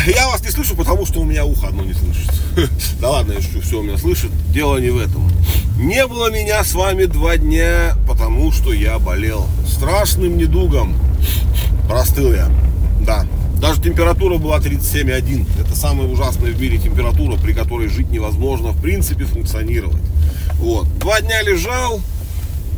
Я вас не слышу, потому что у меня ухо одно не слышит. Да ладно, я шучу, все у меня слышит. Дело не в этом. Не было меня с вами два дня, потому что я болел страшным недугом. Простыл я. Да. Даже температура была 37,1. Это самая ужасная в мире температура, при которой жить невозможно, в принципе, функционировать. Вот. Два дня лежал,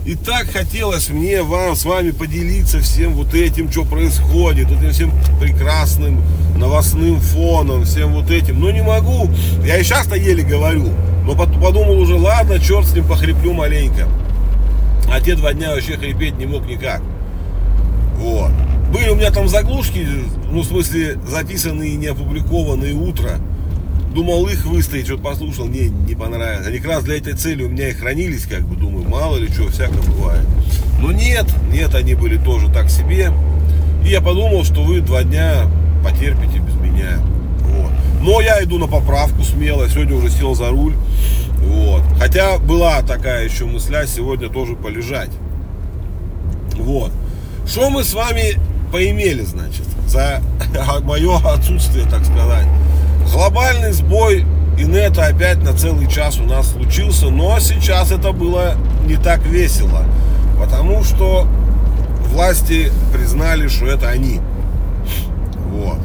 и так хотелось мне вам с вами поделиться всем вот этим, что происходит, вот этим всем прекрасным новостным фоном, всем вот этим. Но не могу. Я и сейчас-то еле говорю. Но подумал уже, ладно, черт с ним, похреплю маленько. А те два дня вообще хрипеть не мог никак. Вот. Были у меня там заглушки, ну, в смысле, записанные и не опубликованные утро. Думал их выставить, что-то послушал, не, не понравилось. Они как раз для этой цели у меня и хранились, как бы, думаю, мало ли что, всякое бывает. Но нет, нет, они были тоже так себе. И я подумал, что вы два дня потерпите без меня. Вот. Но я иду на поправку смело, сегодня уже сел за руль. Вот. Хотя была такая еще мысля сегодня тоже полежать. Вот. Что мы с вами поимели, значит, за мое отсутствие, так сказать. Глобальный сбой инета опять на целый час у нас случился, но сейчас это было не так весело, потому что власти признали, что это они. Вот.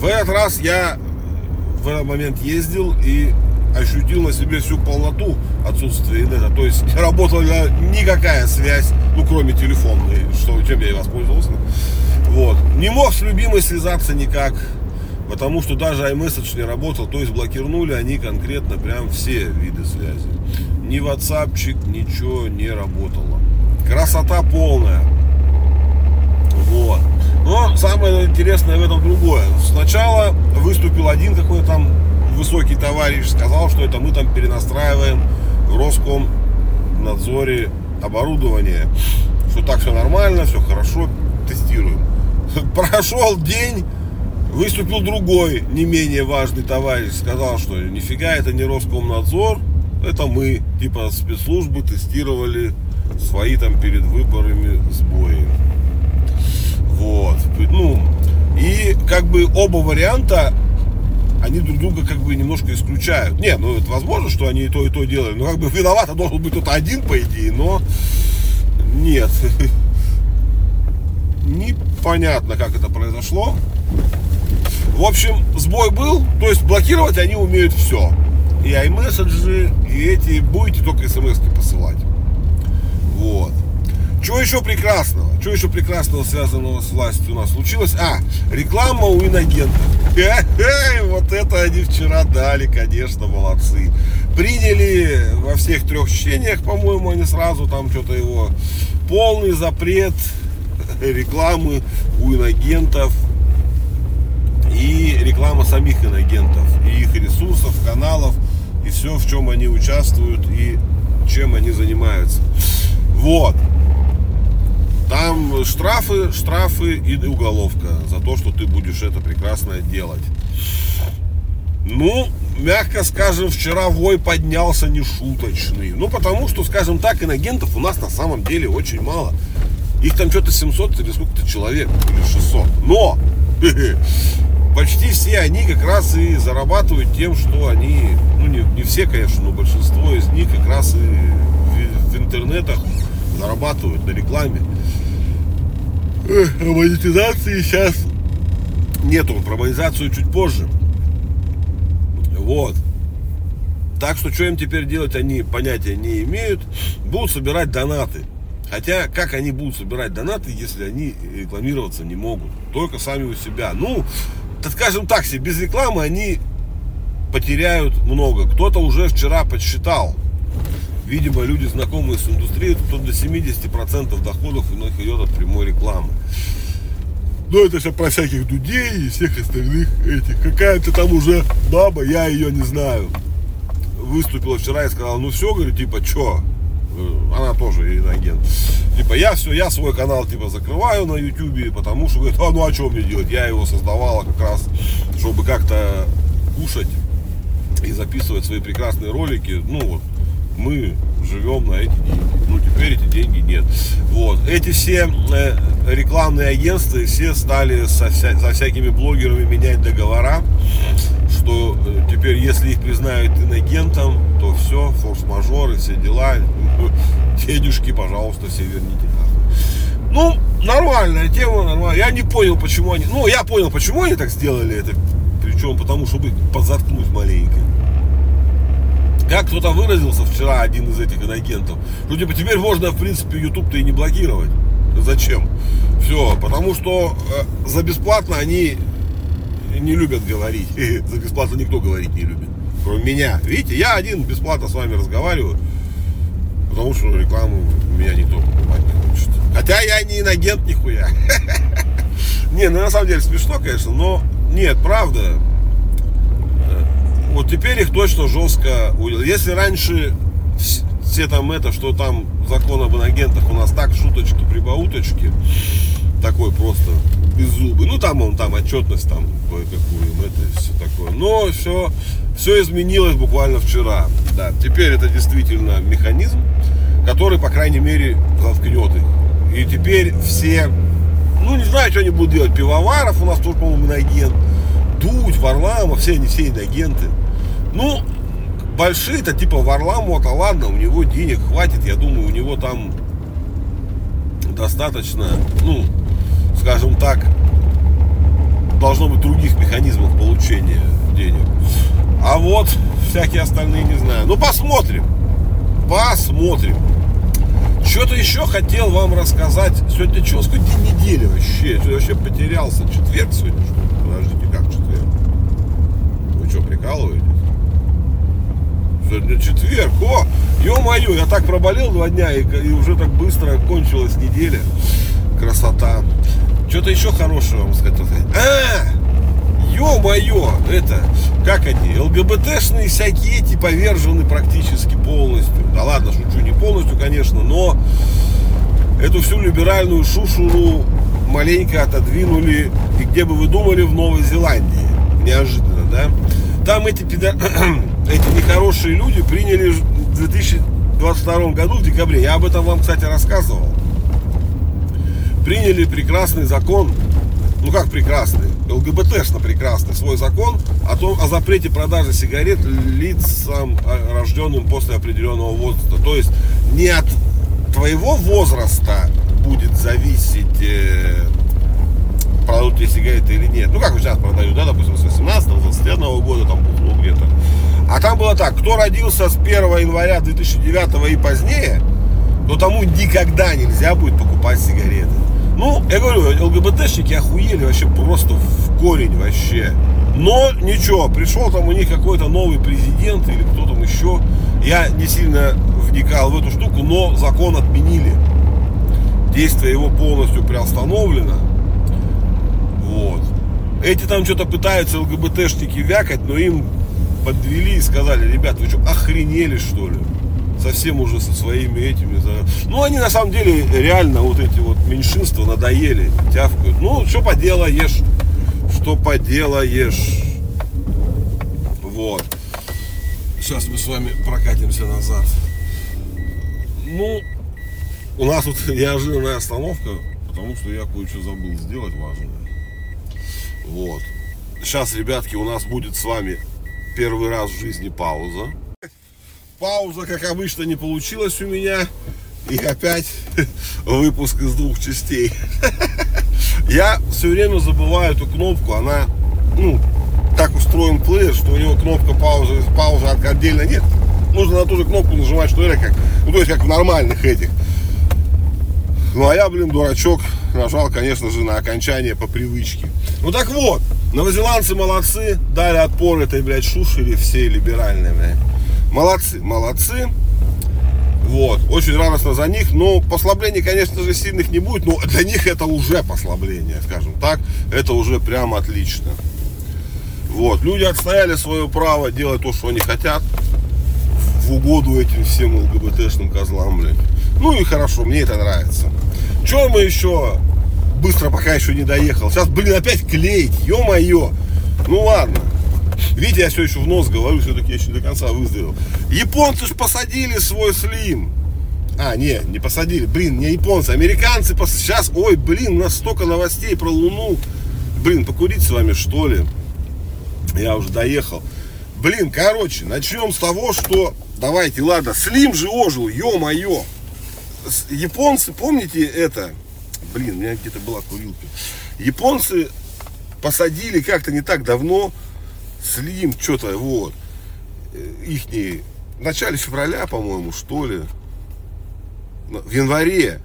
В этот раз я в этот момент ездил и ощутил на себе всю полноту отсутствия инета. То есть не работала никакая связь, ну кроме телефонной, что, чем я и воспользовался. Вот. Не мог с любимой связаться никак потому что даже iMessage не работал, то есть блокирнули они конкретно прям все виды связи. Ни WhatsApp, ничего не работало. Красота полная. Вот. Но самое интересное в этом другое. Сначала выступил один какой-то там высокий товарищ, сказал, что это мы там перенастраиваем в Роскомнадзоре оборудование, что так все нормально, все хорошо, тестируем. Прошел день, Выступил другой, не менее важный товарищ, сказал, что нифига это не Роскомнадзор, это мы, типа спецслужбы, тестировали свои там перед выборами сбои. Вот. Ну, и как бы оба варианта, они друг друга как бы немножко исключают. Не, ну это возможно, что они и то, и то делали. Но как бы виноват должен быть кто-то один, по идее, но нет. Непонятно, как это произошло. В общем, сбой был, то есть блокировать они умеют все. И iMessage, и эти, будете только смс посылать. Вот. Чего еще прекрасного? Чего еще прекрасного, связанного с властью у нас случилось? А, реклама у иногентов. Вот это они вчера дали, конечно, молодцы. Приняли во всех трех чтениях, по-моему, они сразу там что-то его полный запрет рекламы у иногентов реклама самих иногентов, и их ресурсов, каналов, и все, в чем они участвуют и чем они занимаются. Вот. Там штрафы, штрафы и уголовка за то, что ты будешь это прекрасно делать. Ну, мягко скажем, вчера вой поднялся нешуточный. Ну, потому что, скажем так, иногентов у нас на самом деле очень мало. Их там что-то 700 или сколько-то человек, или 600. Но почти все они как раз и зарабатывают тем, что они, ну не, не все, конечно, но большинство из них как раз и в, в интернетах зарабатывают на рекламе. А монетизации сейчас нету, про монетизацию чуть позже. Вот. Так что что им теперь делать, они понятия не имеют. Будут собирать донаты. Хотя, как они будут собирать донаты, если они рекламироваться не могут? Только сами у себя. Ну, так скажем так, себе, без рекламы они потеряют много. Кто-то уже вчера подсчитал. Видимо, люди, знакомые с индустрией, то до 70% доходов у них идет от прямой рекламы. Но это все про всяких дудей и всех остальных этих. Какая-то там уже баба, я ее не знаю. Выступила вчера и сказала, ну все, говорю, типа, что? Э, она тоже иноагент. Типа, я все, я свой канал, типа, закрываю на ютубе, потому что, говорит, а ну а что мне делать? Я его создавала как раз, чтобы как-то кушать и записывать свои прекрасные ролики. Ну, вот, мы живем на эти деньги. Ну, теперь эти деньги нет. Вот. Эти все э, рекламные агентства все стали со, вся, со всякими блогерами менять договора, что э, теперь, если их признают инагентом, то все, форс-мажоры, все дела, дедушки, пожалуйста, все верните Ну, нормальная тема, нормальная. Я не понял, почему они... Ну, я понял, почему они так сделали это. Причем потому, чтобы подзаткнуть маленько. Как кто-то выразился вчера, один из этих инагентов, ну, типа, теперь можно, в принципе, YouTube-то и не блокировать. Зачем? Все, потому что э, за бесплатно они не любят говорить. за бесплатно никто говорить не любит. Кроме меня. Видите, я один бесплатно с вами разговариваю, потому что рекламу меня никто покупать не хочет. Хотя я не инагент нихуя. не, ну на самом деле смешно, конечно, но нет, правда, вот теперь их точно жестко Если раньше все там это, что там закон об агентах у нас так, шуточки, прибауточки, такой просто беззубый. Ну там он там отчетность там кое-какую, это все такое. Но все, все изменилось буквально вчера. Да, теперь это действительно механизм, который, по крайней мере, заткнет их. И теперь все, ну не знаю, что они будут делать. Пивоваров у нас тоже, по-моему, иноагент. Дудь, Варламов, все они все иноагенты. Ну, большие-то типа Варламова-то ладно, у него денег хватит, я думаю, у него там достаточно, ну, скажем так, должно быть других механизмов получения денег. А вот всякие остальные не знаю. Ну, посмотрим. Посмотрим. Что-то еще хотел вам рассказать. Сегодня что, сколько день недели вообще? Я вообще потерялся. Четверг сегодня, что ли? Подождите, как четверг? Вы что, прикалываетесь? Сегодня четверг. О, ё-моё, я так проболел два дня, и, и уже так быстро кончилась неделя. Красота. Что-то еще хорошего вам сказать. А, ё-моё, это, как они, ЛГБТшные всякие эти повержены практически полностью. Да ладно, шучу, не полностью, конечно, но эту всю либеральную шушуру маленько отодвинули, и где бы вы думали, в Новой Зеландии. Неожиданно, да? Там эти, пидор... эти нехорошие люди приняли в 2022 году, в декабре, я об этом вам, кстати, рассказывал, приняли прекрасный закон, ну как прекрасный, ЛГБТшно прекрасный свой закон о том, о запрете продажи сигарет лицам, а, рожденным после определенного возраста. То есть не от твоего возраста будет зависеть э, продадут тебе сигареты или нет. Ну, как сейчас продают, да, допустим, с 18 21 года, там, бухло где-то. А там было так, кто родился с 1 января 2009 и позднее, то тому никогда нельзя будет покупать сигареты. Ну, я говорю, ЛГБТшники охуели вообще просто в корень вообще. Но ничего, пришел там у них какой-то новый президент или кто там еще. Я не сильно вникал в эту штуку, но закон отменили. Действие его полностью приостановлено. Вот. Эти там что-то пытаются ЛГБТшники вякать, но им подвели и сказали, ребят, вы что, охренели что ли? Совсем уже со своими этими. Ну, они на самом деле реально вот эти вот меньшинства надоели, тявкают. Ну, что поделаешь, что поделаешь. Вот. Сейчас мы с вами прокатимся назад. Ну, у нас тут неожиданная остановка, потому что я кое-что забыл сделать важное. Вот. Сейчас, ребятки, у нас будет с вами первый раз в жизни пауза. Пауза, как обычно, не получилась у меня. И опять выпуск из двух частей. Я все время забываю эту кнопку. Она, ну, так устроен плеер, что у него кнопка паузы, пауза отдельно нет. Нужно на ту же кнопку нажимать, что это как, ну, то есть как в нормальных этих. Ну, а я, блин, дурачок, нажал, конечно же, на окончание по привычке. Ну так вот, новозеландцы молодцы, дали отпор этой, блядь, шушере всей либеральной, блядь. Молодцы, молодцы. Вот, очень радостно за них, но послаблений, конечно же, сильных не будет, но для них это уже послабление, скажем так, это уже прям отлично. Вот, люди отстояли свое право делать то, что они хотят, угоду этим всем ЛГБТшным козлам, блядь. Ну и хорошо, мне это нравится. Чем мы еще быстро пока еще не доехал. Сейчас, блин, опять клеить, ё-моё. Ну ладно. Видите, я все еще в нос говорю, все-таки я еще до конца выздоровел. Японцы ж посадили свой слим. А, не, не посадили. Блин, не японцы, американцы. Пос... Сейчас, ой, блин, у нас столько новостей про Луну. Блин, покурить с вами, что ли? Я уже доехал. Блин, короче, начнем с того, что... Давайте, ладно, Слим же ожил, ё-моё. Японцы, помните это? Блин, у меня где-то была курилка. Японцы посадили как-то не так давно Слим, что-то, вот, э, ихние, в начале февраля, по-моему, что ли, в январе,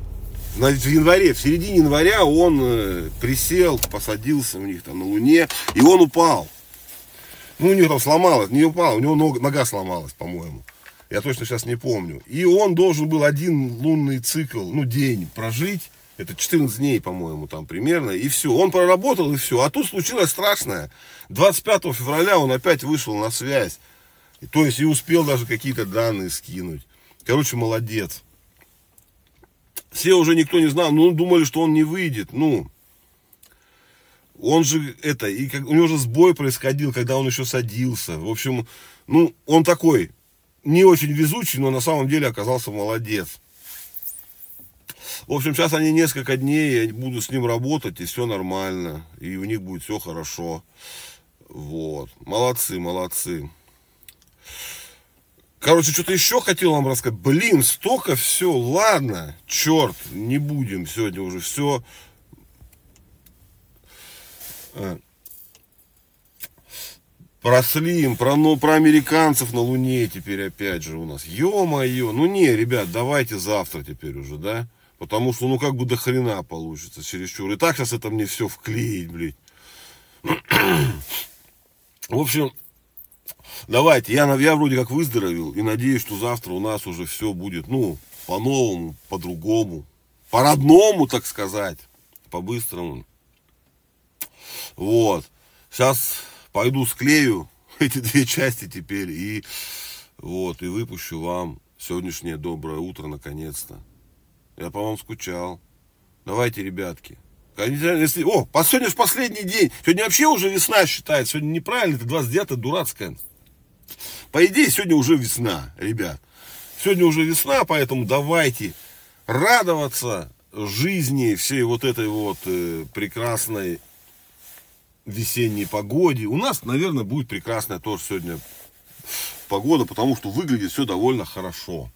в январе, в середине января он э, присел, посадился у них там на Луне, и он упал. Ну, у него там сломалось, не упал, у него нога, нога сломалась, по-моему. Я точно сейчас не помню. И он должен был один лунный цикл, ну, день прожить. Это 14 дней, по-моему, там примерно. И все. Он проработал, и все. А тут случилось страшное. 25 февраля он опять вышел на связь. То есть и успел даже какие-то данные скинуть. Короче, молодец. Все уже никто не знал, ну, думали, что он не выйдет. Ну, он же это, и как, у него же сбой происходил, когда он еще садился. В общем, ну, он такой, не очень везучий, но на самом деле оказался молодец. В общем, сейчас они несколько дней, я буду с ним работать, и все нормально, и у них будет все хорошо. Вот, молодцы, молодцы. Короче, что-то еще хотел вам рассказать. Блин, столько все, ладно, черт, не будем сегодня уже все. Про Слим, про, ну, про американцев на Луне теперь опять же у нас. Ё-моё, ну не, ребят, давайте завтра теперь уже, да? Потому что, ну, как бы до хрена получится чересчур. И так сейчас это мне все вклеить, блядь. В общем, Давайте, я, я вроде как выздоровел и надеюсь, что завтра у нас уже все будет, ну, по-новому, по-другому, по-родному, так сказать, по-быстрому. Вот. Сейчас пойду склею эти две части теперь и вот, и выпущу вам сегодняшнее доброе утро наконец-то. Я по вам скучал. Давайте, ребятки. Если, о, сегодня же последний день. Сегодня вообще уже весна считается. Сегодня неправильно, это 29 дурацкая. По идее, сегодня уже весна, ребят. Сегодня уже весна, поэтому давайте радоваться жизни, всей вот этой вот э, прекрасной весенней погоде. У нас, наверное, будет прекрасная тоже сегодня погода, потому что выглядит все довольно хорошо.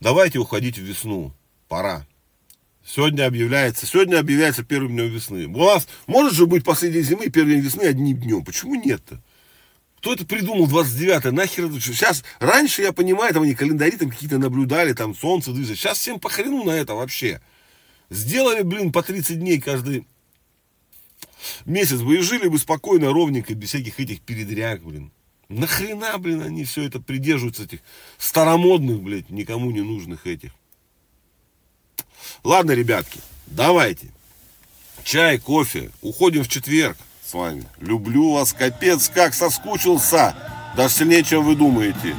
Давайте уходить в весну. Пора. Сегодня объявляется, сегодня объявляется первым днем весны. У нас может же быть последней зимы и первый день весны одним днем. Почему нет-то? Кто это придумал 29-е? Нахер Сейчас, раньше, я понимаю, там они календари там какие-то наблюдали, там солнце движется. Сейчас всем похрену на это вообще. Сделали, блин, по 30 дней каждый месяц бы и жили бы спокойно, ровненько, без всяких этих передряг, блин. Нахрена, блин, они все это придерживаются, этих старомодных, блядь, никому не нужных этих. Ладно, ребятки, давайте. Чай, кофе. Уходим в четверг с вами. Люблю вас, капец, как соскучился. Даже сильнее, чем вы думаете.